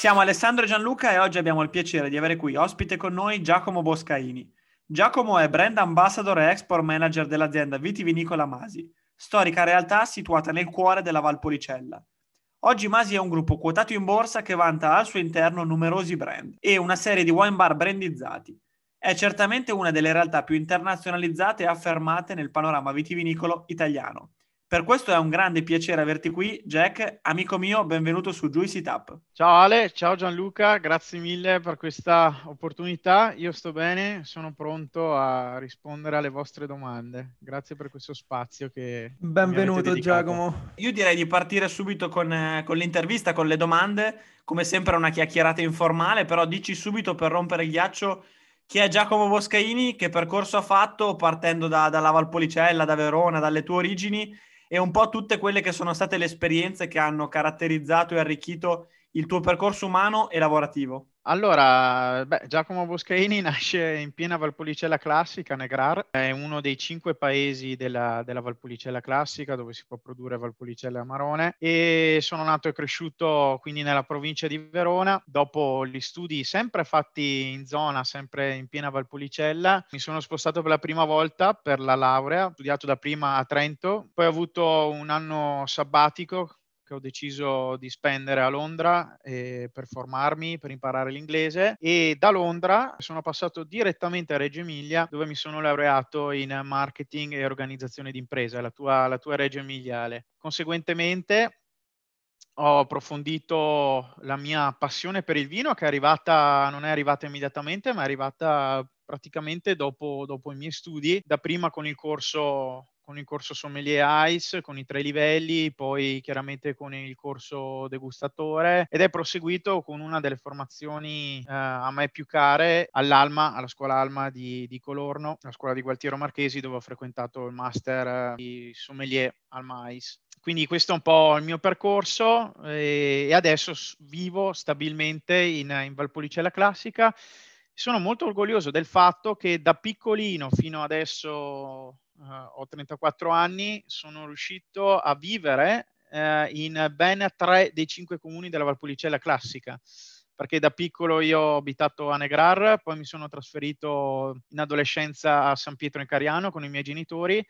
Siamo Alessandro Gianluca e oggi abbiamo il piacere di avere qui ospite con noi Giacomo Boscaini. Giacomo è brand ambassador e export manager dell'azienda Vitivinicola Masi, storica realtà situata nel cuore della Valpolicella. Oggi Masi è un gruppo quotato in borsa che vanta al suo interno numerosi brand e una serie di wine bar brandizzati. È certamente una delle realtà più internazionalizzate e affermate nel panorama vitivinicolo italiano per questo è un grande piacere averti qui, Jack. Amico mio, benvenuto su Juicy Tap. Ciao Ale, ciao Gianluca, grazie mille per questa opportunità. Io sto bene, sono pronto a rispondere alle vostre domande. Grazie per questo spazio che... Benvenuto Giacomo. Io direi di partire subito con, eh, con l'intervista, con le domande. Come sempre una chiacchierata informale, però dici subito per rompere il ghiaccio chi è Giacomo Boscaini, che percorso ha fatto partendo da, dalla Valpolicella, da Verona, dalle tue origini e un po' tutte quelle che sono state le esperienze che hanno caratterizzato e arricchito il tuo percorso umano e lavorativo. Allora, beh, Giacomo Boscaini nasce in piena Valpolicella Classica, Negrar, è uno dei cinque paesi della, della Valpolicella Classica dove si può produrre Valpolicella Amarone e sono nato e cresciuto quindi nella provincia di Verona. Dopo gli studi sempre fatti in zona, sempre in piena Valpolicella, mi sono spostato per la prima volta per la laurea, ho studiato da prima a Trento, poi ho avuto un anno sabbatico che ho deciso di spendere a Londra eh, per formarmi, per imparare l'inglese e da Londra sono passato direttamente a Reggio Emilia dove mi sono laureato in marketing e organizzazione di impresa, la tua, la tua Reggio Emiliale. Conseguentemente ho approfondito la mia passione per il vino che è arrivata, non è arrivata immediatamente, ma è arrivata praticamente dopo, dopo i miei studi, da prima con il corso con il corso sommelier ICE, con i tre livelli, poi chiaramente con il corso degustatore ed è proseguito con una delle formazioni eh, a me più care all'Alma, alla scuola Alma di, di, Colorno, la scuola di Gualtiero Marchesi dove ho frequentato il master eh, di sommelier Alma ICE. Quindi questo è un po' il mio percorso e, e adesso vivo stabilmente in, in Valpolicella Classica. Sono molto orgoglioso del fatto che da piccolino fino adesso uh, ho 34 anni, sono riuscito a vivere uh, in ben tre dei cinque comuni della Valpolicella classica perché da piccolo io ho abitato a Negrar, poi mi sono trasferito in adolescenza a San Pietro in Cariano con i miei genitori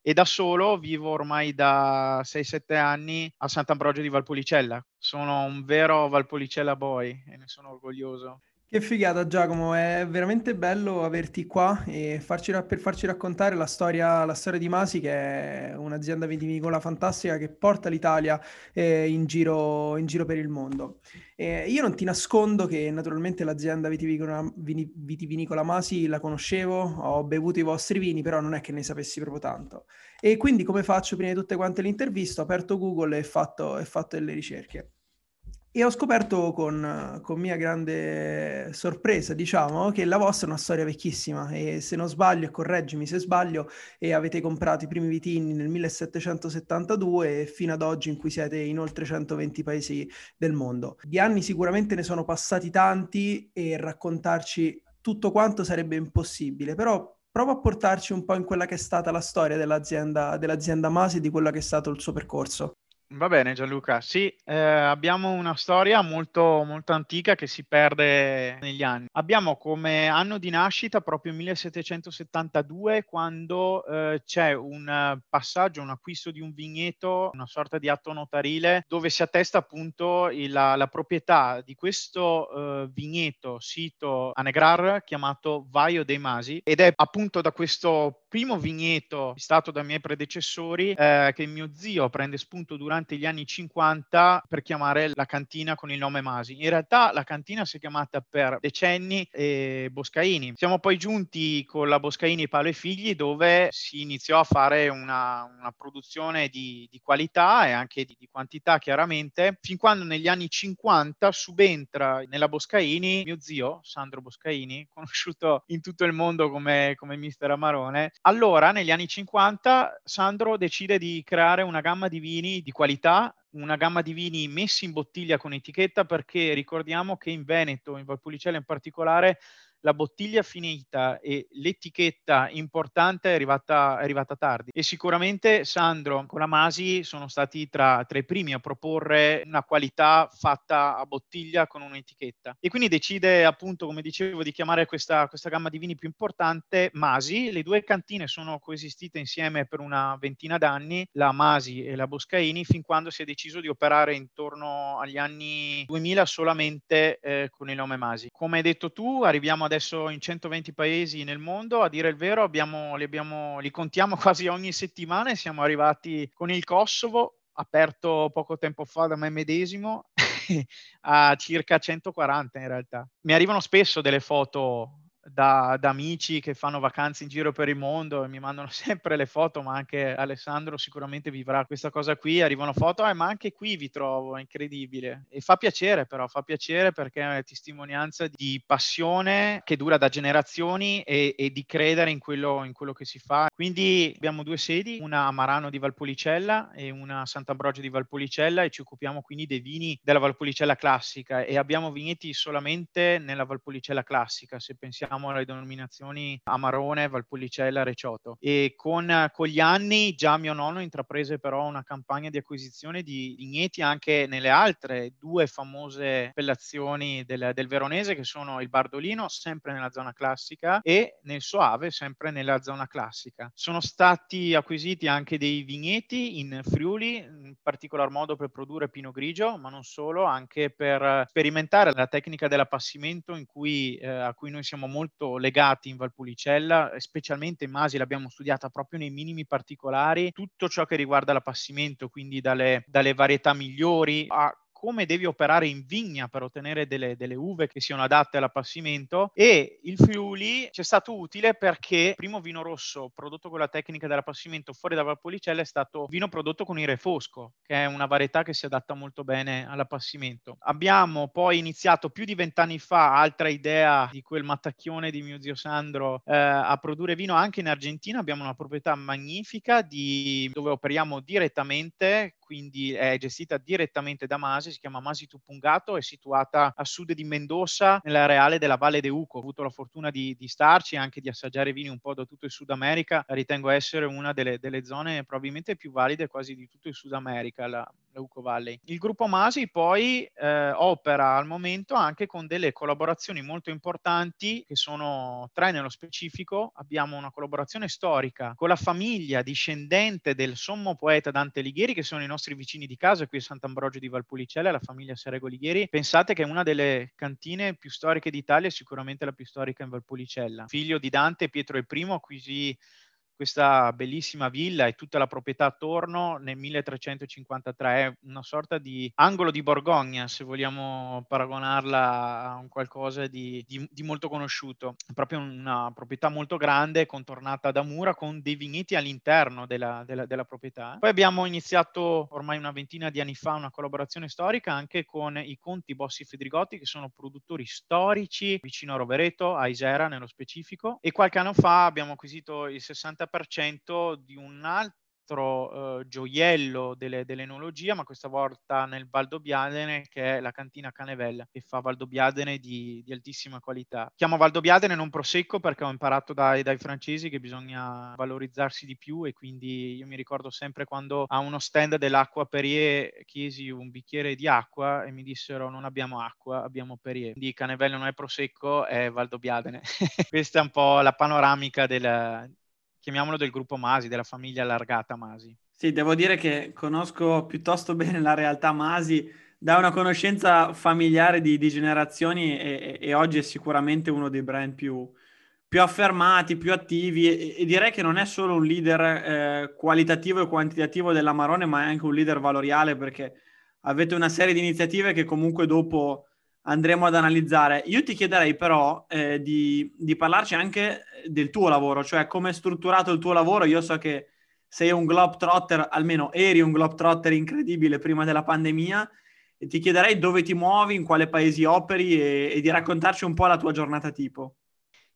e da solo vivo ormai da 6-7 anni a Sant'Ambrogio di Valpolicella. Sono un vero Valpolicella boy e ne sono orgoglioso. Che figata Giacomo, è veramente bello averti qua e farci, per farci raccontare la storia, la storia di Masi che è un'azienda vitivinicola fantastica che porta l'Italia eh, in, giro, in, giro, per il mondo. Eh, io non ti nascondo che naturalmente l'azienda vitivinicola, vitivinicola Masi la conoscevo, ho bevuto i vostri vini, però non è che ne sapessi proprio tanto. E quindi come faccio prima di tutte quante l'intervista? Ho aperto Google e fatto, e fatto delle ricerche. E ho scoperto con, con, mia grande sorpresa, diciamo, che la vostra è una storia vecchissima e se non sbaglio, e correggimi se sbaglio, e avete comprato i primi vitini nel 1772 e fino ad oggi in cui siete in oltre 120 paesi del mondo. Di anni sicuramente ne sono passati tanti e raccontarci tutto quanto sarebbe impossibile, però prova a portarci un po' in quella che è stata la storia dell'azienda, dell'azienda Masi e di quello che è stato il suo percorso. Va bene Gianluca, sì, eh, abbiamo una storia molto, molto antica che si perde negli anni. Abbiamo come anno di nascita proprio 1772 quando eh, c'è un passaggio, un acquisto di un vigneto, una sorta di atto notarile dove si attesta appunto la, la, proprietà di questo eh, vigneto sito a Negrar chiamato Vaio dei Masi ed è appunto da questo primo vigneto stato dai miei predecessori eh, che mio zio prende spunto durante durante gli anni 50 per chiamare la cantina con il nome Masi. In realtà la cantina si è chiamata per decenni eh, Boscaini. Siamo poi giunti con la Boscaini Palo e Figli dove si iniziò a fare una, una produzione di, di, qualità e anche di, di, quantità chiaramente, fin quando negli anni 50 subentra nella Boscaini mio zio Sandro Boscaini, conosciuto in tutto il mondo come, come Mister Amarone. Allora negli anni 50 Sandro decide di creare una gamma di vini di qualità qualità, una gamma di vini messi in bottiglia con etichetta perché ricordiamo che in Veneto, in Valpolicella in particolare, la bottiglia finita e l'etichetta importante è arrivata, è arrivata, tardi. E sicuramente Sandro con la Masi sono stati tra, tra, i primi a proporre una qualità fatta a bottiglia con un'etichetta. E quindi decide appunto, come dicevo, di chiamare questa, questa gamma di vini più importante Masi. Le due cantine sono coesistite insieme per una ventina d'anni, la Masi e la Boscaini, fin quando si è deciso di operare intorno agli anni 2000 solamente eh, con il nome Masi. Come hai detto tu, arriviamo ad adesso in 120 paesi nel mondo, a dire il vero abbiamo, li, abbiamo, li contiamo quasi ogni settimana e siamo arrivati con il Kosovo, aperto poco tempo fa da me medesimo, a circa 140 in realtà. Mi arrivano spesso delle foto da, da, amici che fanno vacanze in giro per il mondo e mi mandano sempre le foto, ma anche Alessandro sicuramente vivrà questa cosa qui, arrivano foto, eh, ma anche qui vi trovo, è incredibile. E fa piacere però, fa piacere perché è una testimonianza di passione che dura da generazioni e, e di credere in quello, in quello, che si fa. Quindi abbiamo due sedi, una a Marano di Valpolicella e una a Sant'Ambrogio di Valpolicella e ci occupiamo quindi dei vini della Valpolicella classica e abbiamo vigneti solamente nella Valpolicella classica, se pensiamo pensiamo alle denominazioni Amarone, Valpolicella, Recioto. E con, con, gli anni già mio nonno intraprese però una campagna di acquisizione di vigneti anche nelle altre due famose appellazioni del, del Veronese che sono il Bardolino, sempre nella zona classica, e nel Soave, sempre nella zona classica. Sono stati acquisiti anche dei vigneti in Friuli, in particolar modo per produrre Pino Grigio, ma non solo, anche per sperimentare la tecnica dell'appassimento eh, a cui noi siamo molto molto legati in Valpolicella, specialmente in Masi l'abbiamo studiata proprio nei minimi particolari, tutto ciò che riguarda l'appassimento, quindi dalle, dalle varietà migliori a come devi operare in vigna per ottenere delle, delle, uve che siano adatte all'appassimento e il Friuli ci è stato utile perché il primo vino rosso prodotto con la tecnica dell'appassimento fuori da Valpolicella è stato vino prodotto con il refosco, che è una varietà che si adatta molto bene all'appassimento. Abbiamo poi iniziato più di vent'anni fa, altra idea di quel mattacchione di mio zio Sandro, eh, a produrre vino anche in Argentina. Abbiamo una proprietà magnifica di, dove operiamo direttamente quindi è gestita direttamente da Masi, si chiama Masi Tupungato, è situata a sud di Mendoza, nell'areale della Valle de Uco. Ho avuto la fortuna di, di, starci e anche di assaggiare vini un po' da tutto il Sud America, ritengo essere una delle, delle zone probabilmente più valide quasi di tutto il Sud America, la, la Uco Valley. Il gruppo Masi poi eh, opera al momento anche con delle collaborazioni molto importanti, che sono tre nello specifico. Abbiamo una collaborazione storica con la famiglia discendente del sommo poeta Dante Alighieri, che sono i nostri vicini di casa, qui a Sant'Ambrogio di Valpolicella, la famiglia Serego Lighieri. Pensate che è una delle cantine più storiche d'Italia sicuramente la più storica in Valpolicella. Figlio di Dante, Pietro I acquisì questa bellissima villa e tutta la proprietà attorno nel 1353, è una sorta di angolo di Borgogna se vogliamo paragonarla a un qualcosa di, di, di molto conosciuto, è proprio una proprietà molto grande contornata da mura con dei vigneti all'interno della, della, della proprietà. Poi abbiamo iniziato ormai una ventina di anni fa una collaborazione storica anche con i conti Bossi Fedrigotti che sono produttori storici vicino a Rovereto, a Isera nello specifico e qualche anno fa abbiamo acquisito il 60% di un altro eh, gioiello delle, dell'enologia, ma questa volta nel Valdobbiadene, che è la cantina Canevella, che fa Valdobbiadene di, di altissima qualità. Chiamo Valdobbiadene non Prosecco perché ho imparato dai, dai, francesi che bisogna valorizzarsi di più e quindi io mi ricordo sempre quando a uno stand dell'acqua Perrier chiesi un bicchiere di acqua e mi dissero non abbiamo acqua, abbiamo Perrier. Quindi Canevella non è Prosecco, è Valdobbiadene. Questa è un po' la panoramica del, chiamiamolo del gruppo Masi, della famiglia allargata Masi. Sì, devo dire che conosco piuttosto bene la realtà Masi, da una conoscenza familiare di, di generazioni e, e, oggi è sicuramente uno dei brand più, più affermati, più attivi e, e, direi che non è solo un leader eh, qualitativo e quantitativo della Marone, ma è anche un leader valoriale perché avete una serie di iniziative che comunque dopo andremo ad analizzare. Io ti chiederei però eh, di, di, parlarci anche del tuo lavoro, cioè come è strutturato il tuo lavoro. Io so che sei un globetrotter, almeno eri un globetrotter incredibile prima della pandemia, e ti chiederei dove ti muovi, in quale paesi operi e, e di raccontarci un po' la tua giornata tipo.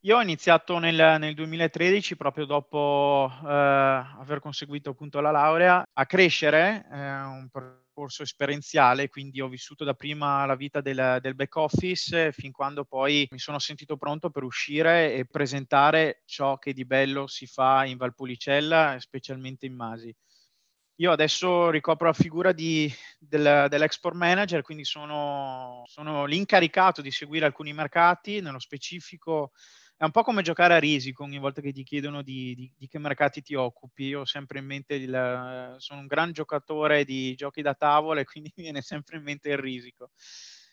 Io ho iniziato nel, nel 2013, proprio dopo eh, aver conseguito appunto la laurea, a crescere, eh, un percorso esperienziale, quindi ho vissuto da prima la vita del, del back office fin quando poi mi sono sentito pronto per uscire e presentare ciò che di bello si fa in Valpolicella, specialmente in Masi. Io adesso ricopro la figura di, del, dell'export manager, quindi sono, sono l'incaricato di seguire alcuni mercati, nello specifico è un po' come giocare a risico ogni volta che ti chiedono di, di, di che mercati ti occupi. Io ho sempre in mente, il, sono un gran giocatore di giochi da tavola e quindi mi viene sempre in mente il risico.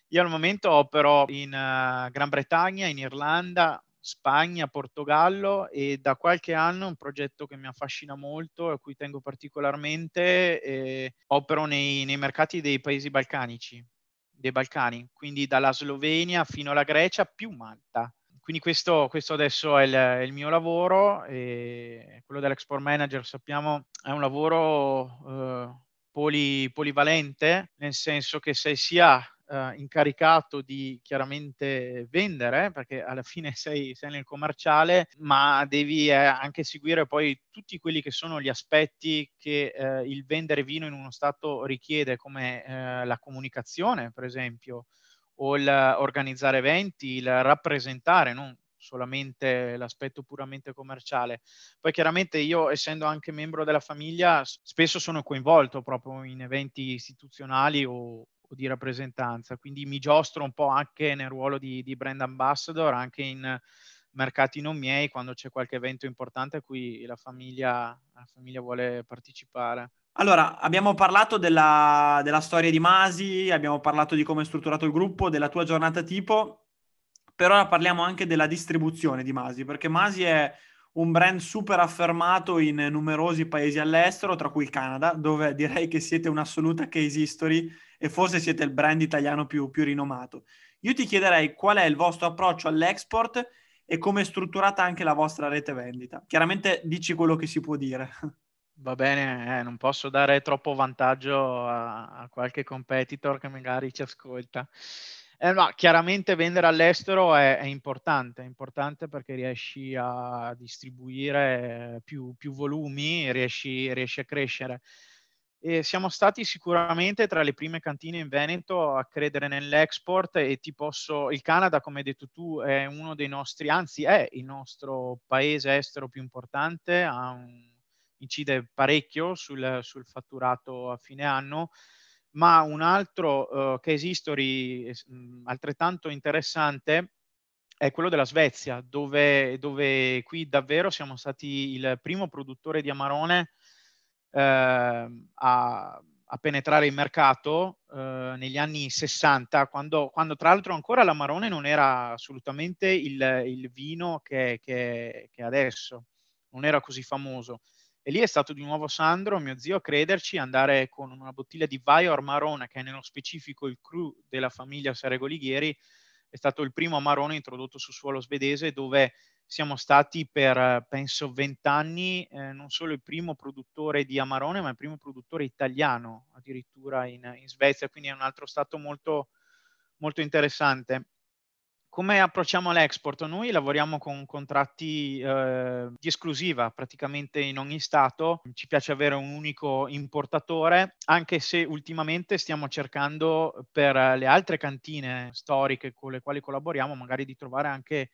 Io al momento opero in uh, Gran Bretagna, in Irlanda, Spagna, Portogallo e da qualche anno un progetto che mi affascina molto e a cui tengo particolarmente, eh, opero nei, nei mercati dei paesi balcanici, dei Balcani, quindi dalla Slovenia fino alla Grecia più Malta quindi questo, questo adesso è il, è il, mio lavoro e quello dell'export manager sappiamo è un lavoro eh, poli, polivalente, nel senso che sei sia eh, incaricato di chiaramente vendere, perché alla fine sei, sei nel commerciale, ma devi eh, anche seguire poi tutti quelli che sono gli aspetti che eh, il vendere vino in uno stato richiede, come eh, la comunicazione, per esempio o il organizzare eventi, il rappresentare, non solamente l'aspetto puramente commerciale. Poi chiaramente io, essendo anche membro della famiglia, spesso sono coinvolto proprio in eventi istituzionali o, o di rappresentanza, quindi mi giostro un po' anche nel ruolo di, di brand ambassador, anche in mercati non miei, quando c'è qualche evento importante a cui la famiglia, la famiglia vuole partecipare. Allora, abbiamo parlato della, della, storia di Masi, abbiamo parlato di come è strutturato il gruppo, della tua giornata tipo, però ora parliamo anche della distribuzione di Masi, perché Masi è un brand super affermato in numerosi paesi all'estero, tra cui il Canada, dove direi che siete un'assoluta case history e forse siete il brand italiano più, più rinomato. Io ti chiederei qual è il vostro approccio all'export e come è strutturata anche la vostra rete vendita. Chiaramente dici quello che si può dire. Va bene, eh, non posso dare troppo vantaggio a, a, qualche competitor che magari ci ascolta. Eh, ma chiaramente vendere all'estero è, è, importante, è importante perché riesci a distribuire più, più volumi, riesci, riesci a crescere. E siamo stati sicuramente tra le prime cantine in Veneto a credere nell'export e ti posso, il Canada, come hai detto tu, è uno dei nostri, anzi è il nostro paese estero più importante, ha un incide parecchio sul, sul fatturato a fine anno, ma un altro uh, case history mh, altrettanto interessante è quello della Svezia, dove, dove, qui davvero siamo stati il primo produttore di Amarone eh, a, a, penetrare il mercato eh, negli anni 60, quando, quando, tra l'altro ancora l'Amarone non era assolutamente il, il vino che, che, che adesso, non era così famoso. E lì è stato di nuovo Sandro, mio zio, a crederci, andare con una bottiglia di Vaior Marone, che è nello specifico il cru della famiglia Serego Lighieri, è stato il primo Amarone introdotto su suolo svedese dove siamo stati per, penso, vent'anni eh, non solo il primo produttore di Amarone, ma il primo produttore italiano addirittura in, in Svezia, quindi è un altro stato molto, molto interessante. Come approcciamo l'export? Noi lavoriamo con contratti eh, di esclusiva praticamente in ogni stato, ci piace avere un unico importatore, anche se ultimamente stiamo cercando per le altre cantine storiche con le quali collaboriamo magari di trovare anche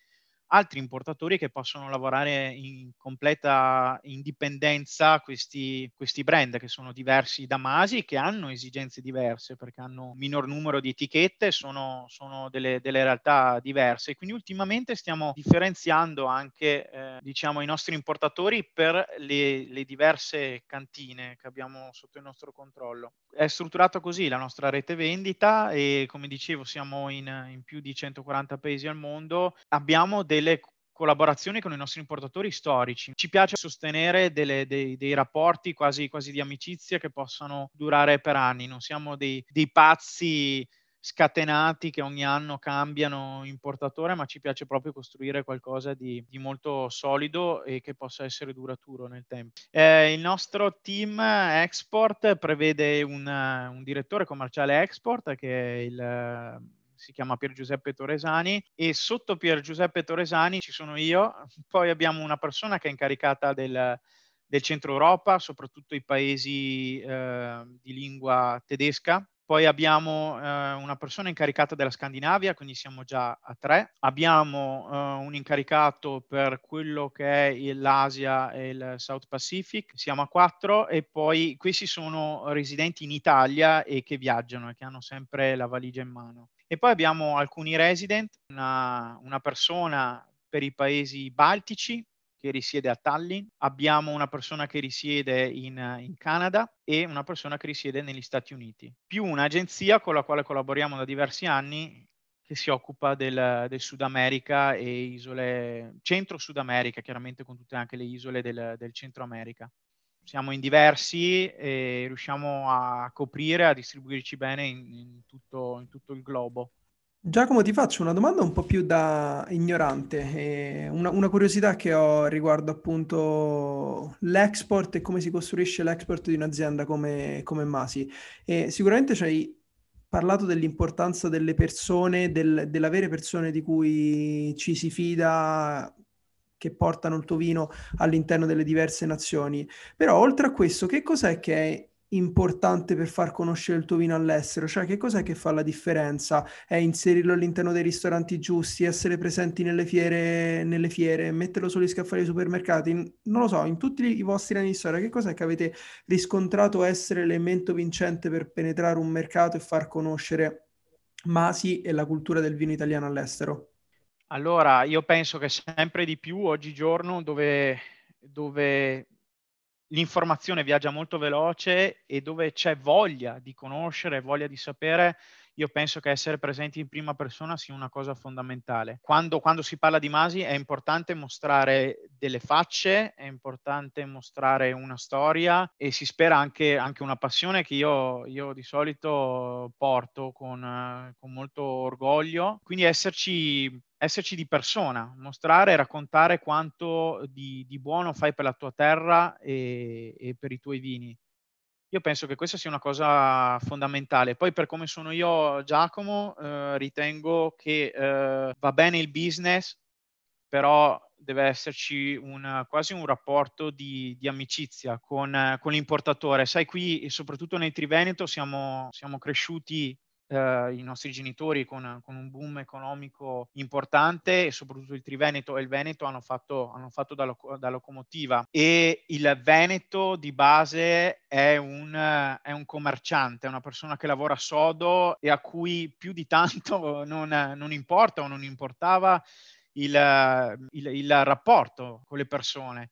altri importatori che possono lavorare in completa indipendenza questi, questi brand che sono diversi da Masi, che hanno esigenze diverse perché hanno un minor numero di etichette, sono, sono delle, delle, realtà diverse. Quindi ultimamente stiamo differenziando anche eh, diciamo, i nostri importatori per le, le diverse cantine che abbiamo sotto il nostro controllo. È strutturato così la nostra rete vendita e come dicevo siamo in, in più di 140 paesi al mondo. Abbiamo dei delle collaborazioni con i nostri importatori storici. Ci piace sostenere delle, dei, dei, rapporti quasi, quasi, di amicizia che possano durare per anni. Non siamo dei, dei pazzi scatenati che ogni anno cambiano importatore, ma ci piace proprio costruire qualcosa di, di molto solido e che possa essere duraturo nel tempo. Eh, il nostro team export prevede un, un direttore commerciale export che è il si chiama Pier Giuseppe Torresani e sotto Pier Giuseppe Torresani ci sono io, poi abbiamo una persona che è incaricata del, del centro Europa, soprattutto i paesi eh, di lingua tedesca. Poi abbiamo eh, una persona incaricata della Scandinavia, quindi siamo già a tre. Abbiamo eh, un incaricato per quello che è l'Asia e il South Pacific, siamo a quattro e poi questi sono residenti in Italia e che viaggiano e che hanno sempre la valigia in mano. E poi abbiamo alcuni resident, una, una persona per i paesi baltici che risiede a Tallinn, abbiamo una persona che risiede in, in, Canada e una persona che risiede negli Stati Uniti, più un'agenzia con la quale collaboriamo da diversi anni che si occupa del, del Sud America e isole, centro Sud America, chiaramente con tutte anche le isole del, del Centro America. Siamo in diversi e riusciamo a coprire, a distribuirci bene in, in, tutto, il globo. Giacomo, ti faccio una domanda un po' più da ignorante, una, una, curiosità che ho riguardo appunto l'export e come si costruisce l'export di un'azienda come, come Masi. E sicuramente ci hai parlato dell'importanza delle persone, del, dell'avere persone di cui ci si fida che portano il tuo vino all'interno delle diverse nazioni. Però oltre a questo, che cos'è che è importante per far conoscere il tuo vino all'estero? Cioè, che cos'è che fa la differenza? È inserirlo all'interno dei ristoranti giusti, essere presenti nelle fiere, nelle fiere metterlo sugli scaffali dei supermercati? Non lo so, in tutti i vostri anni di storia, che cos'è che avete riscontrato essere l'elemento vincente per penetrare un mercato e far conoscere Masi e la cultura del vino italiano all'estero? Allora, io penso che sempre di più oggigiorno dove, dove l'informazione viaggia molto veloce e dove c'è voglia di conoscere, voglia di sapere, io penso che essere presenti in prima persona sia una cosa fondamentale. Quando, quando, si parla di Masi è importante mostrare delle facce, è importante mostrare una storia e si spera anche, anche una passione che io, io di solito porto con, con molto orgoglio. Quindi esserci esserci di persona, mostrare e raccontare quanto di, di, buono fai per la tua terra e, e, per i tuoi vini. Io penso che questa sia una cosa fondamentale. Poi per come sono io, Giacomo, eh, ritengo che eh, va bene il business, però deve esserci un, quasi un rapporto di, di amicizia con, con, l'importatore. Sai, qui, soprattutto nel Triveneto, siamo, siamo cresciuti eh, i nostri genitori con, con, un boom economico importante e soprattutto il Triveneto e il Veneto hanno fatto, hanno fatto da, loco, da, locomotiva e il Veneto di base è un, è un, commerciante, è una persona che lavora sodo e a cui più di tanto non, non importa o non importava il, il, il rapporto con le persone.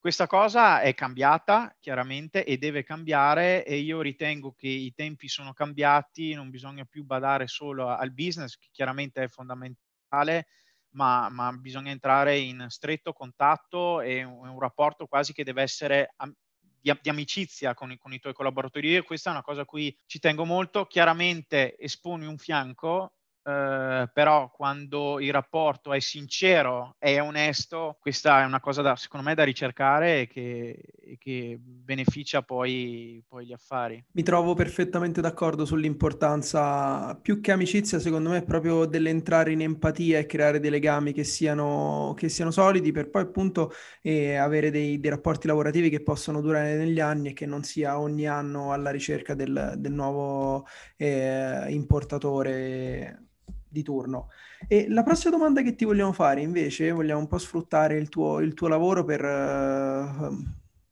Questa cosa è cambiata chiaramente e deve cambiare e io ritengo che i tempi sono cambiati, non bisogna più badare solo al business, che chiaramente è fondamentale, ma, ma bisogna entrare in stretto contatto e un, un rapporto quasi che deve essere am- di, di, amicizia con i, con i tuoi collaboratori. E questa è una cosa a cui ci tengo molto. Chiaramente esponi un fianco, eh, però quando il rapporto è sincero e onesto, questa è una cosa da, secondo me da ricercare e che, e che beneficia poi, poi, gli affari. Mi trovo perfettamente d'accordo sull'importanza, più che amicizia, secondo me, proprio dell'entrare in empatia e creare dei legami che siano, che siano solidi per poi appunto eh, avere dei, dei, rapporti lavorativi che possono durare negli anni e che non sia ogni anno alla ricerca del, del nuovo eh, importatore di turno. E la prossima domanda che ti vogliamo fare, invece, vogliamo un po' sfruttare il tuo, il tuo lavoro per uh,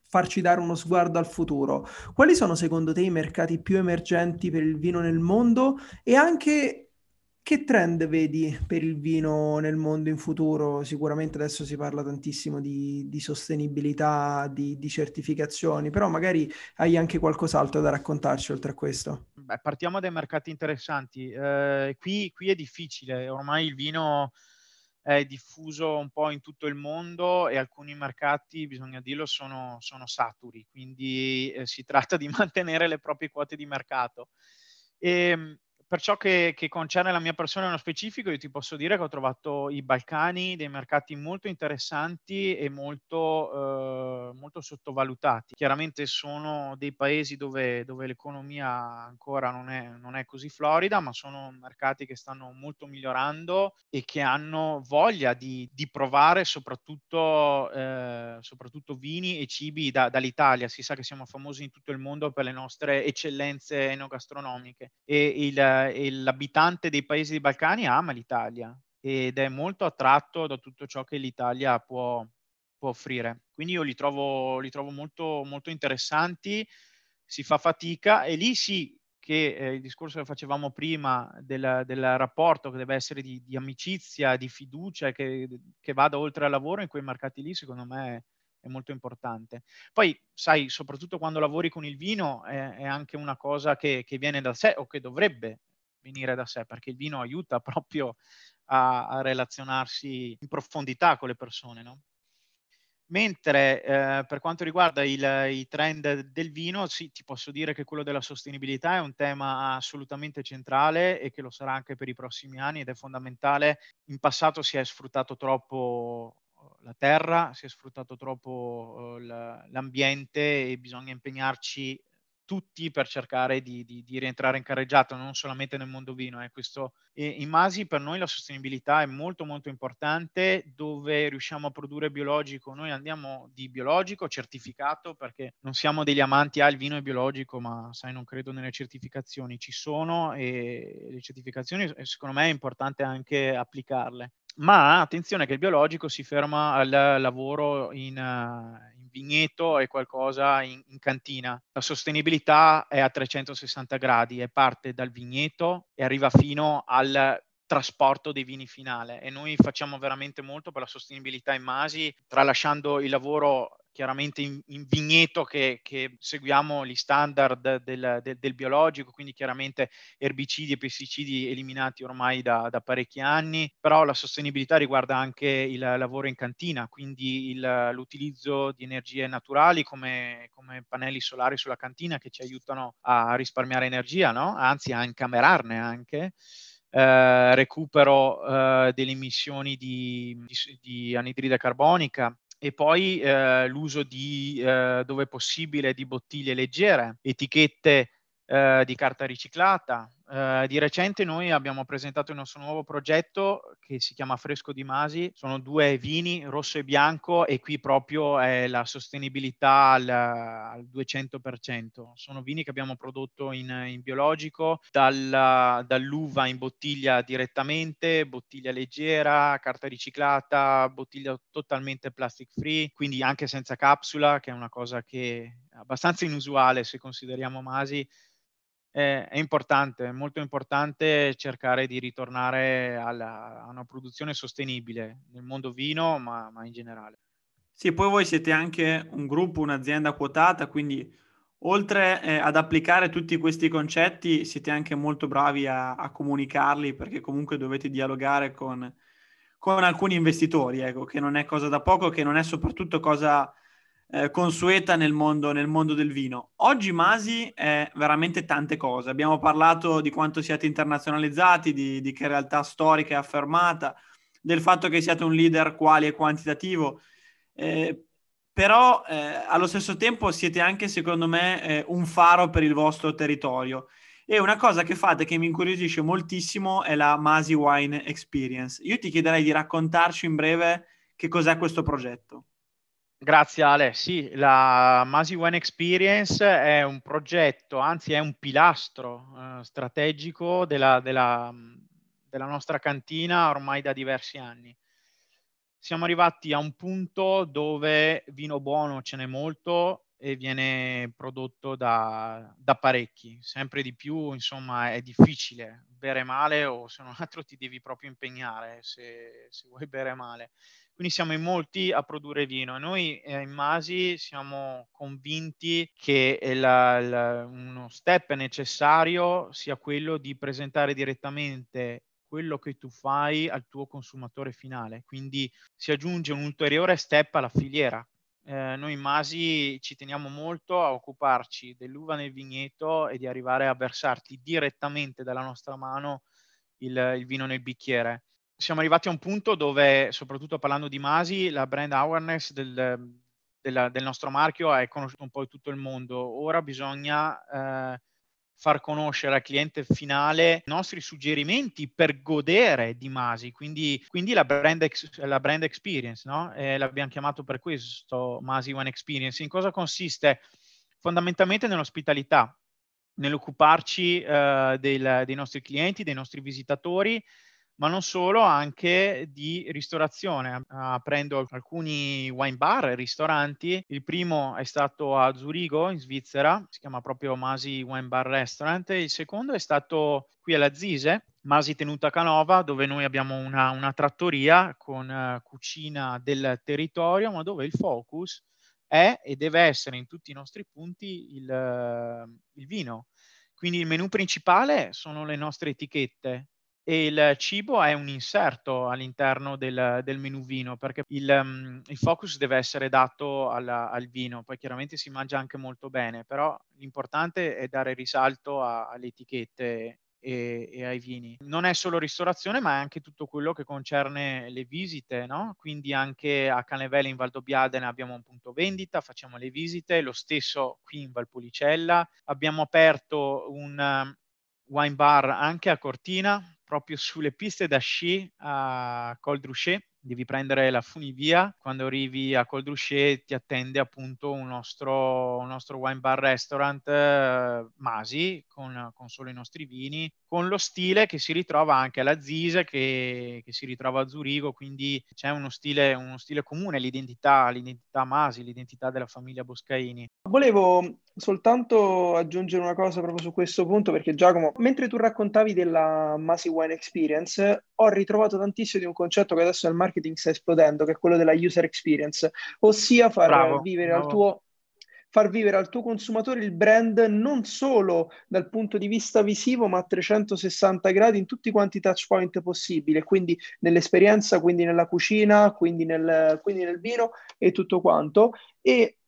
farci dare uno sguardo al futuro. Quali sono secondo te i mercati più emergenti per il vino nel mondo e anche che trend vedi per il vino nel mondo in futuro? Sicuramente adesso si parla tantissimo di, di sostenibilità, di, di, certificazioni, però magari hai anche qualcos'altro da raccontarci oltre a questo. Beh, partiamo dai mercati interessanti. Eh, qui, qui è difficile, ormai il vino è diffuso un po' in tutto il mondo e alcuni mercati, bisogna dirlo, sono, sono saturi, quindi eh, si tratta di mantenere le proprie quote di mercato. E, ehm, per ciò che, che, concerne la mia persona nello specifico, io ti posso dire che ho trovato i Balcani dei mercati molto interessanti e molto, eh, molto sottovalutati. Chiaramente sono dei paesi dove, dove l'economia ancora non è, non è, così florida, ma sono mercati che stanno molto migliorando e che hanno voglia di, di provare soprattutto, eh, soprattutto, vini e cibi da, dall'Italia. Si sa che siamo famosi in tutto il mondo per le nostre eccellenze enogastronomiche e il l'abitante dei paesi dei Balcani ama l'Italia ed è molto attratto da tutto ciò che l'Italia può, può offrire. Quindi io li trovo, li trovo molto, molto interessanti, si fa fatica e lì sì che eh, il discorso che facevamo prima del, del rapporto che deve essere di, di amicizia, di fiducia, che, che, vada oltre al lavoro, in quei mercati lì secondo me è molto importante. Poi, sai, soprattutto quando lavori con il vino, è, è anche una cosa che, che, viene da sé o che dovrebbe venire da sé, perché il vino aiuta proprio a, a relazionarsi in profondità con le persone, no? Mentre eh, per quanto riguarda il, i trend del vino, sì, ti posso dire che quello della sostenibilità è un tema assolutamente centrale e che lo sarà anche per i prossimi anni ed è fondamentale. In passato si è sfruttato troppo la terra, si è sfruttato troppo l'ambiente e bisogna impegnarci tutti per cercare di, di, di, rientrare in carreggiata, non solamente nel mondo vino. Eh. Questo, in Masi per noi la sostenibilità è molto molto importante, dove riusciamo a produrre biologico. Noi andiamo di biologico certificato perché non siamo degli amanti, ah il vino è biologico, ma sai non credo nelle certificazioni, ci sono e le certificazioni secondo me è importante anche applicarle. Ma attenzione che il biologico si ferma al lavoro in, in vigneto e qualcosa in, in, cantina. La sostenibilità è a 360 gradi e parte dal vigneto e arriva fino al trasporto dei vini finale e noi facciamo veramente molto per la sostenibilità in Masi, tralasciando il lavoro chiaramente in, in vigneto che, che, seguiamo gli standard del, del, del, biologico, quindi chiaramente erbicidi e pesticidi eliminati ormai da, da, parecchi anni, però la sostenibilità riguarda anche il lavoro in cantina, quindi il, l'utilizzo di energie naturali come, come, pannelli solari sulla cantina che ci aiutano a risparmiare energia, no? anzi a incamerarne anche. Eh, recupero eh, delle emissioni di, di, di anidride carbonica, e poi eh, l'uso di, eh, dove possibile, di bottiglie leggere, etichette eh, di carta riciclata, Uh, di recente noi abbiamo presentato il nostro nuovo progetto che si chiama Fresco di Masi, sono due vini, rosso e bianco, e qui proprio è la sostenibilità al, al 200%. Sono vini che abbiamo prodotto in, in biologico, dalla, dall'uva in bottiglia direttamente, bottiglia leggera, carta riciclata, bottiglia totalmente plastic free, quindi anche senza capsula, che è una cosa che è abbastanza inusuale se consideriamo Masi è, importante, è molto importante cercare di ritornare alla, a una produzione sostenibile nel mondo vino, ma, ma in generale. Sì, poi voi siete anche un gruppo, un'azienda quotata, quindi oltre eh, ad applicare tutti questi concetti, siete anche molto bravi a, a comunicarli perché comunque dovete dialogare con, con, alcuni investitori, ecco, che non è cosa da poco, che non è soprattutto cosa eh, consueta nel mondo, nel mondo del vino. Oggi Masi è veramente tante cose. Abbiamo parlato di quanto siate internazionalizzati, di, di che realtà storica è affermata, del fatto che siate un leader quali e quantitativo. Eh, però eh, allo stesso tempo siete anche, secondo me, eh, un faro per il vostro territorio. E una cosa che fate che mi incuriosisce moltissimo è la Masi Wine Experience. Io ti chiederei di raccontarci in breve che cos'è questo progetto. Grazie Ale, sì, la Masi Wine Experience è un progetto, anzi è un pilastro eh, strategico della, della, della nostra cantina ormai da diversi anni. Siamo arrivati a un punto dove vino buono ce n'è molto, e viene prodotto da, da, parecchi. Sempre di più, insomma, è difficile bere male o se non altro ti devi proprio impegnare se, se vuoi bere male. Quindi siamo in molti a produrre vino noi eh, in Masi siamo convinti che la, la, uno step necessario sia quello di presentare direttamente quello che tu fai al tuo consumatore finale. Quindi si aggiunge un ulteriore step alla filiera eh, noi Masi ci teniamo molto a occuparci dell'uva nel vigneto e di arrivare a versarti direttamente dalla nostra mano il, il vino nel bicchiere. Siamo arrivati a un punto dove, soprattutto parlando di Masi, la brand awareness del, del, del nostro marchio è conosciuto un po' in tutto il mondo. Ora bisogna eh, far conoscere al cliente finale i nostri suggerimenti per godere di Masi, quindi, quindi la, brand ex, la, brand experience, no? Eh, l'abbiamo chiamato per questo Masi One Experience. In cosa consiste? Fondamentalmente nell'ospitalità, nell'occuparci eh, del, dei nostri clienti, dei nostri visitatori, ma non solo, anche di ristorazione. Aprendo alcuni wine bar e ristoranti. Il primo è stato a Zurigo, in Svizzera, si chiama proprio Masi Wine Bar Restaurant. Il secondo è stato qui alla Zise, Masi Tenuta Canova, dove noi abbiamo una, una trattoria con uh, cucina del territorio, ma dove il focus è e deve essere in tutti i nostri punti il, uh, il vino. Quindi il menù principale sono le nostre etichette, e il cibo è un inserto all'interno del, del menù vino perché il, um, il, focus deve essere dato alla, al vino, poi chiaramente si mangia anche molto bene, però l'importante è dare risalto a, alle etichette e, e, ai vini. Non è solo ristorazione, ma è anche tutto quello che concerne le visite, no? Quindi anche a Canevelle in Valdobbiadene abbiamo un punto vendita, facciamo le visite, lo stesso qui in Valpolicella. Abbiamo aperto un um, wine bar anche a Cortina, proprio sulle piste da sci a Col Druchet devi prendere la funivia, quando arrivi a Col Druchet ti attende appunto un nostro, un nostro wine bar restaurant eh, Masi con, con, solo i nostri vini, con lo stile che si ritrova anche alla Zise, che, che si ritrova a Zurigo, quindi c'è uno stile, uno stile comune, l'identità, l'identità Masi, l'identità della famiglia Boscaini. Volevo soltanto aggiungere una cosa proprio su questo punto, perché Giacomo, mentre tu raccontavi della Masi Wine Experience, ho ritrovato tantissimo di un concetto che adesso nel marketing sta esplodendo, che è quello della user experience, ossia far bravo, vivere bravo. al tuo far vivere al tuo consumatore il brand non solo dal punto di vista visivo, ma a 360 gradi in tutti quanti i touch point possibili, quindi nell'esperienza, quindi nella cucina, quindi nel, quindi nel vino e tutto quanto. E,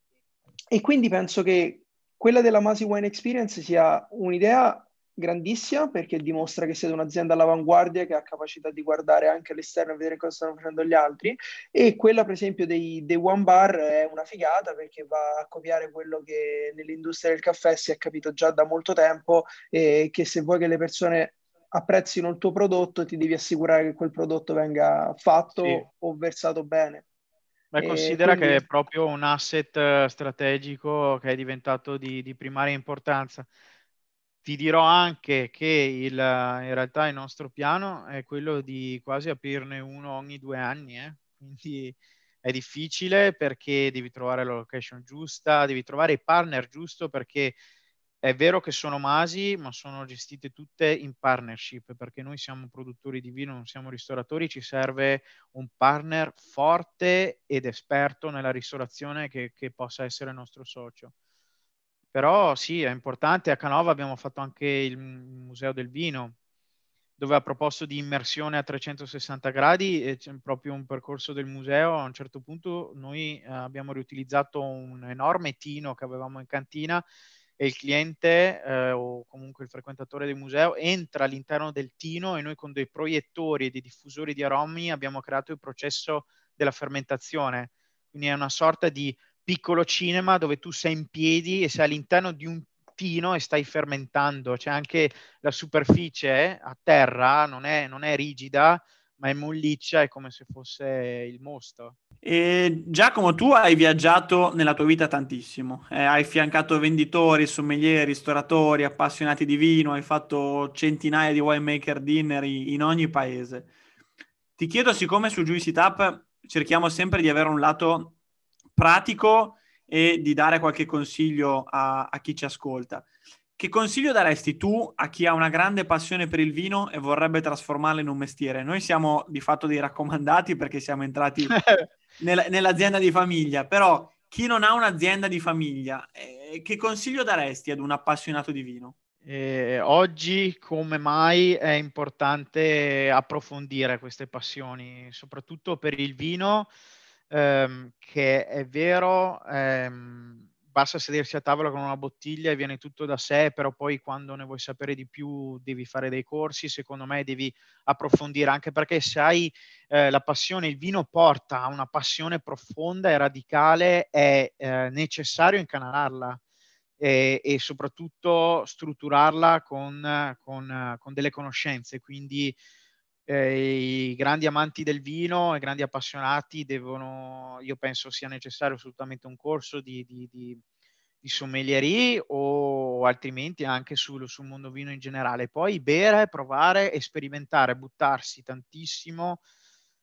e quindi penso che quella della Masi Wine Experience sia un'idea grandissima perché dimostra che siete un'azienda all'avanguardia che ha capacità di guardare anche all'esterno e vedere cosa stanno facendo gli altri e quella per esempio dei, dei One Bar è una figata perché va a copiare quello che nell'industria del caffè si è capito già da molto tempo e che se vuoi che le persone apprezzino il tuo prodotto ti devi assicurare che quel prodotto venga fatto sì. o versato bene. Beh, considera quindi... che è proprio un asset eh, strategico che è diventato di, di primaria importanza. Ti dirò anche che il, in realtà il nostro piano è quello di quasi aprirne uno ogni due anni, eh? quindi è difficile perché devi trovare la location giusta, devi trovare il partner giusto perché è vero che sono masi, ma sono gestite tutte in partnership perché noi siamo produttori di vino, non siamo ristoratori, ci serve un partner forte ed esperto nella ristorazione che, che possa essere il nostro socio. Però sì, è importante. A Canova abbiamo fatto anche il Museo del Vino, dove ha proposto di immersione a 360 gradi e c'è proprio un percorso del museo. A un certo punto noi eh, abbiamo riutilizzato un enorme tino che avevamo in cantina e il cliente eh, o comunque il frequentatore del museo entra all'interno del tino e noi con dei proiettori e dei diffusori di aromi abbiamo creato il processo della fermentazione. Quindi è una sorta di piccolo cinema dove tu sei in piedi e sei all'interno di un tino e stai fermentando. C'è anche la superficie a terra, non è, non è rigida, ma è molliccia, è come se fosse il mosto. E Giacomo, tu hai viaggiato nella tua vita tantissimo, eh, hai fiancato venditori, sommelier, ristoratori, appassionati di vino, hai fatto centinaia di winemaker dinner in ogni paese. Ti chiedo, siccome su Juicy Tap cerchiamo sempre di avere un lato pratico e di dare qualche consiglio a, a chi ci ascolta, che consiglio daresti tu a chi ha una grande passione per il vino e vorrebbe trasformarlo in un mestiere? Noi siamo di fatto dei raccomandati perché siamo entrati nella, nell'azienda di famiglia, però chi non ha un'azienda di famiglia, eh, che consiglio daresti ad un appassionato di vino? Eh, oggi come mai è importante approfondire queste passioni, soprattutto per il vino, ehm, che è vero, ehm, basta sedersi a tavola con una bottiglia e viene tutto da sé, però poi quando ne vuoi sapere di più devi fare dei corsi, secondo me devi approfondire, anche perché se hai eh, la passione, il vino porta a una passione profonda e radicale, è eh, necessario incanalarla. E, e, soprattutto strutturarla con, con, con delle conoscenze. Quindi eh, i grandi amanti del vino, i grandi appassionati devono, io penso sia necessario assolutamente un corso di, di, di, di sommelierie o altrimenti anche sul, sul, mondo vino in generale. Poi bere, provare, sperimentare, buttarsi tantissimo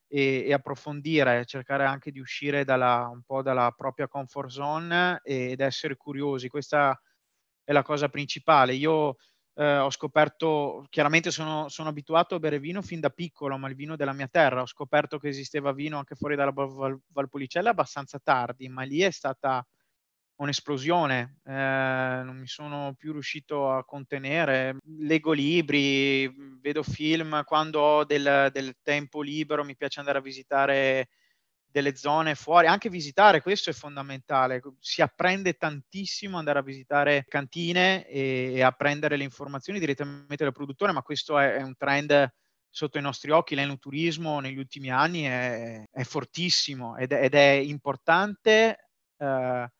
e, e, approfondire, cercare anche di uscire dalla, un po' dalla propria comfort zone ed essere curiosi. Questa è la cosa principale. Io eh, ho scoperto, chiaramente sono, sono, abituato a bere vino fin da piccolo, ma il vino della mia terra, ho scoperto che esisteva vino anche fuori dalla Val- Valpolicella abbastanza tardi, ma lì è stata un'esplosione, eh, non mi sono più riuscito a contenere, leggo libri, vedo film, quando ho del, del tempo libero mi piace andare a visitare delle zone fuori, anche visitare, questo è fondamentale, si apprende tantissimo andare a visitare cantine e, e apprendere le informazioni direttamente dal produttore, ma questo è, è un trend sotto i nostri occhi, l'enoturismo negli ultimi anni è, è fortissimo ed, ed, è importante eh,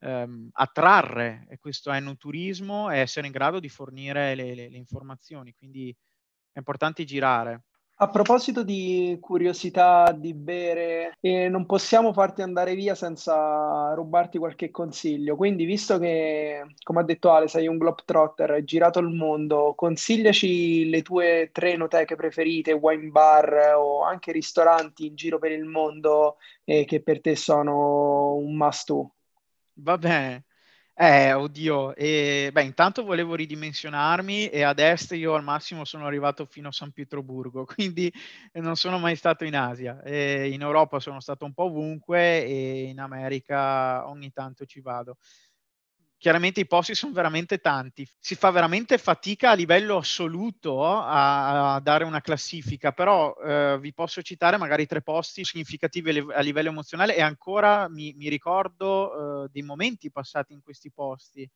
ehm, attrarre questo enoturismo e essere in grado di fornire le, le, le informazioni, quindi è importante girare. A proposito di curiosità di bere, eh, non possiamo farti andare via senza rubarti qualche consiglio. Quindi, visto che, come ha detto Ale, sei un globetrotter, hai girato il mondo, consigliaci le tue tre noteche preferite, wine bar o anche ristoranti in giro per il mondo eh, che per te sono un must-do. Va bene. Eh, oddio, e, beh, intanto volevo ridimensionarmi e ad est io al massimo sono arrivato fino a San Pietroburgo, quindi non sono mai stato in Asia. E in Europa sono stato un po' ovunque e in America ogni tanto ci vado chiaramente i posti sono veramente tanti. Si fa veramente fatica a livello assoluto a, a dare una classifica, però eh, vi posso citare magari tre posti significativi a livello emozionale e ancora mi, mi ricordo eh, dei momenti passati in questi posti.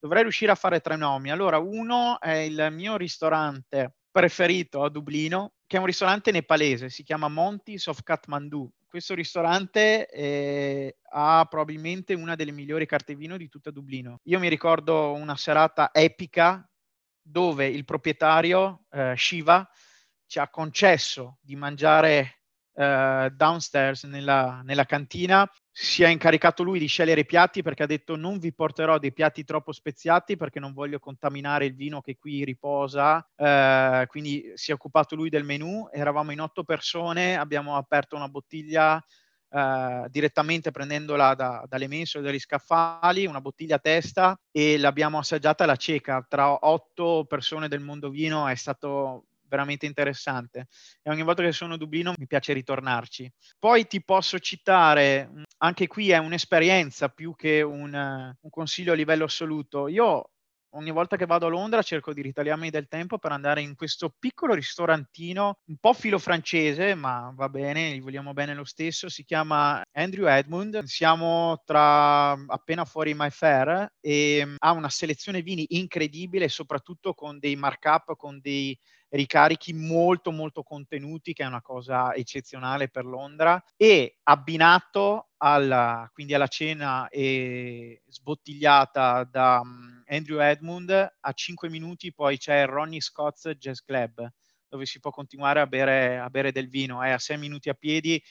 Dovrei riuscire a fare tre nomi. Allora, uno è il mio ristorante preferito a Dublino, che è un ristorante nepalese, si chiama Montis of Kathmandu questo ristorante eh, ha probabilmente una delle migliori carte vino di tutta Dublino. Io mi ricordo una serata epica dove il proprietario eh, Shiva ci ha concesso di mangiare eh, downstairs nella, nella cantina. Si è incaricato lui di scegliere i piatti perché ha detto non vi porterò dei piatti troppo speziati perché non voglio contaminare il vino che qui riposa, eh, quindi si è occupato lui del menù, eravamo in otto persone, abbiamo aperto una bottiglia eh, direttamente prendendola da, dalle mensole dagli scaffali, una bottiglia a testa e l'abbiamo assaggiata alla cieca, tra otto persone del mondo vino è stato veramente interessante e ogni volta che sono a Dublino mi piace ritornarci. Poi ti posso citare, anche qui è un'esperienza più che un, un consiglio a livello assoluto. Io ogni volta che vado a Londra cerco di ritagliarmi del tempo per andare in questo piccolo ristorantino, un po' filo francese, ma va bene, gli vogliamo bene lo stesso, si chiama Andrew Edmund, siamo tra appena fuori My Fair e ha una selezione vini incredibile, soprattutto con dei markup, con dei ricarichi molto molto contenuti, che è una cosa eccezionale per Londra, e abbinato alla, quindi alla cena e sbottigliata da um, Andrew Edmund, a 5 minuti poi c'è il Ronnie Scott's Jazz Club, dove si può continuare a bere, a bere del vino, è a 6 minuti a piedi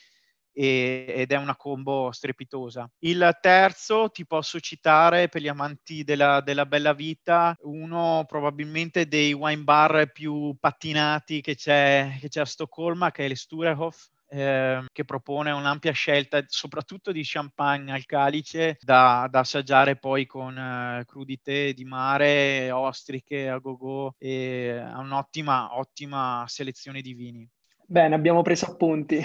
e, ed è una combo strepitosa. Il terzo ti posso citare per gli amanti della, della, bella vita, uno probabilmente dei wine bar più pattinati che c'è, che c'è a Stoccolma, che è l'Sturehof, eh, che propone un'ampia scelta soprattutto di champagne al calice da, da assaggiare poi con eh, crudité di mare, ostriche a go-go e ha un'ottima ottima selezione di vini. Bene, abbiamo preso appunti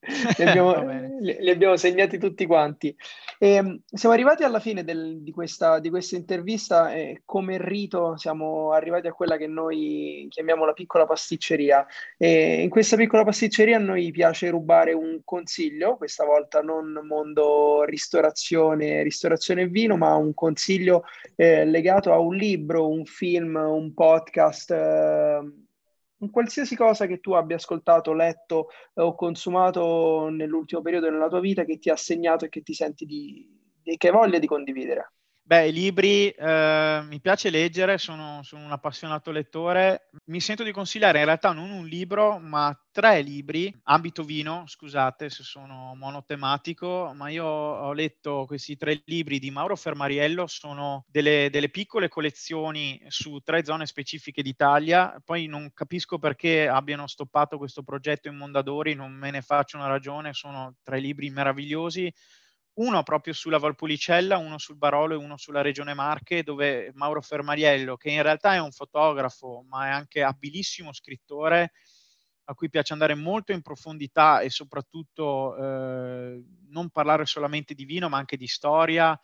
li, abbiamo, li, li, abbiamo, segnati tutti quanti. E, ehm, siamo arrivati alla fine del, di, questa, di, questa, intervista e come rito siamo arrivati a quella che noi chiamiamo la piccola pasticceria. E in questa piccola pasticceria a noi piace rubare un consiglio, questa volta non mondo ristorazione, ristorazione e vino, ma un consiglio eh, legato a un libro, un film, un podcast. Eh, un qualsiasi cosa che tu abbia ascoltato, letto eh, o consumato nell'ultimo periodo nella tua vita che ti ha segnato e che ti senti di, di che voglia di condividere. Beh, i libri eh, mi piace leggere, sono, sono, un appassionato lettore. Mi sento di consigliare in realtà non un libro, ma tre libri, ambito vino, scusate se sono monotematico, ma io ho letto questi tre libri di Mauro Fermariello, sono delle, delle piccole collezioni su tre zone specifiche d'Italia. Poi non capisco perché abbiano stoppato questo progetto in Mondadori, non me ne faccio una ragione, sono tre libri meravigliosi uno proprio sulla Valpolicella, uno sul Barolo e uno sulla Regione Marche, dove Mauro Fermariello, che in realtà è un fotografo, ma è anche abilissimo scrittore, a cui piace andare molto in profondità e soprattutto eh, non parlare solamente di vino, ma anche di storia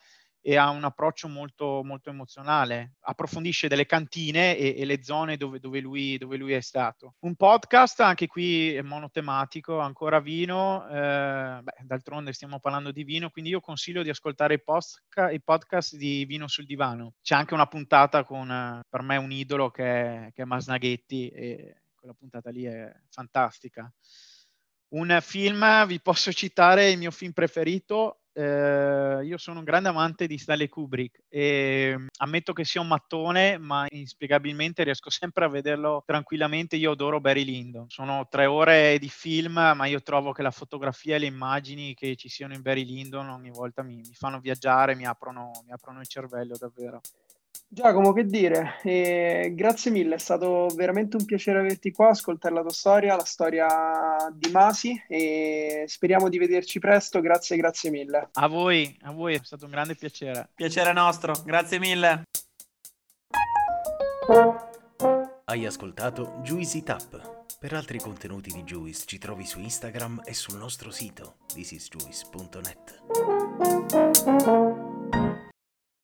e ha un approccio molto, molto emozionale. Approfondisce delle cantine e, e le zone dove, dove, lui, dove, lui, è stato. Un podcast, anche qui è monotematico, ancora vino. Eh, beh, d'altronde stiamo parlando di vino, quindi io consiglio di ascoltare i, post, i podcast di Vino sul Divano. C'è anche una puntata con, per me, un idolo che è, che è Masnaghetti e quella puntata lì è fantastica. Un film, vi posso citare il mio film preferito, eh, io sono un grande amante di Stanley Kubrick e mm, ammetto che sia un mattone, ma inspiegabilmente riesco sempre a vederlo tranquillamente. Io adoro Barry Lyndon. Sono tre ore di film, ma io trovo che la fotografia e le immagini che ci siano in Barry Lyndon ogni volta mi, mi fanno viaggiare, mi aprono, mi aprono il cervello davvero. Giacomo, che dire? Eh, grazie mille, è stato veramente un piacere averti qua, ascoltare la tua storia, la storia di Masi e speriamo di vederci presto. Grazie, grazie mille. A voi, a voi, è stato un grande piacere. Piacere nostro, grazie mille. Hai ascoltato Juicy Tap. Per altri contenuti di Juice ci trovi su Instagram e sul nostro sito thisisjuice.net.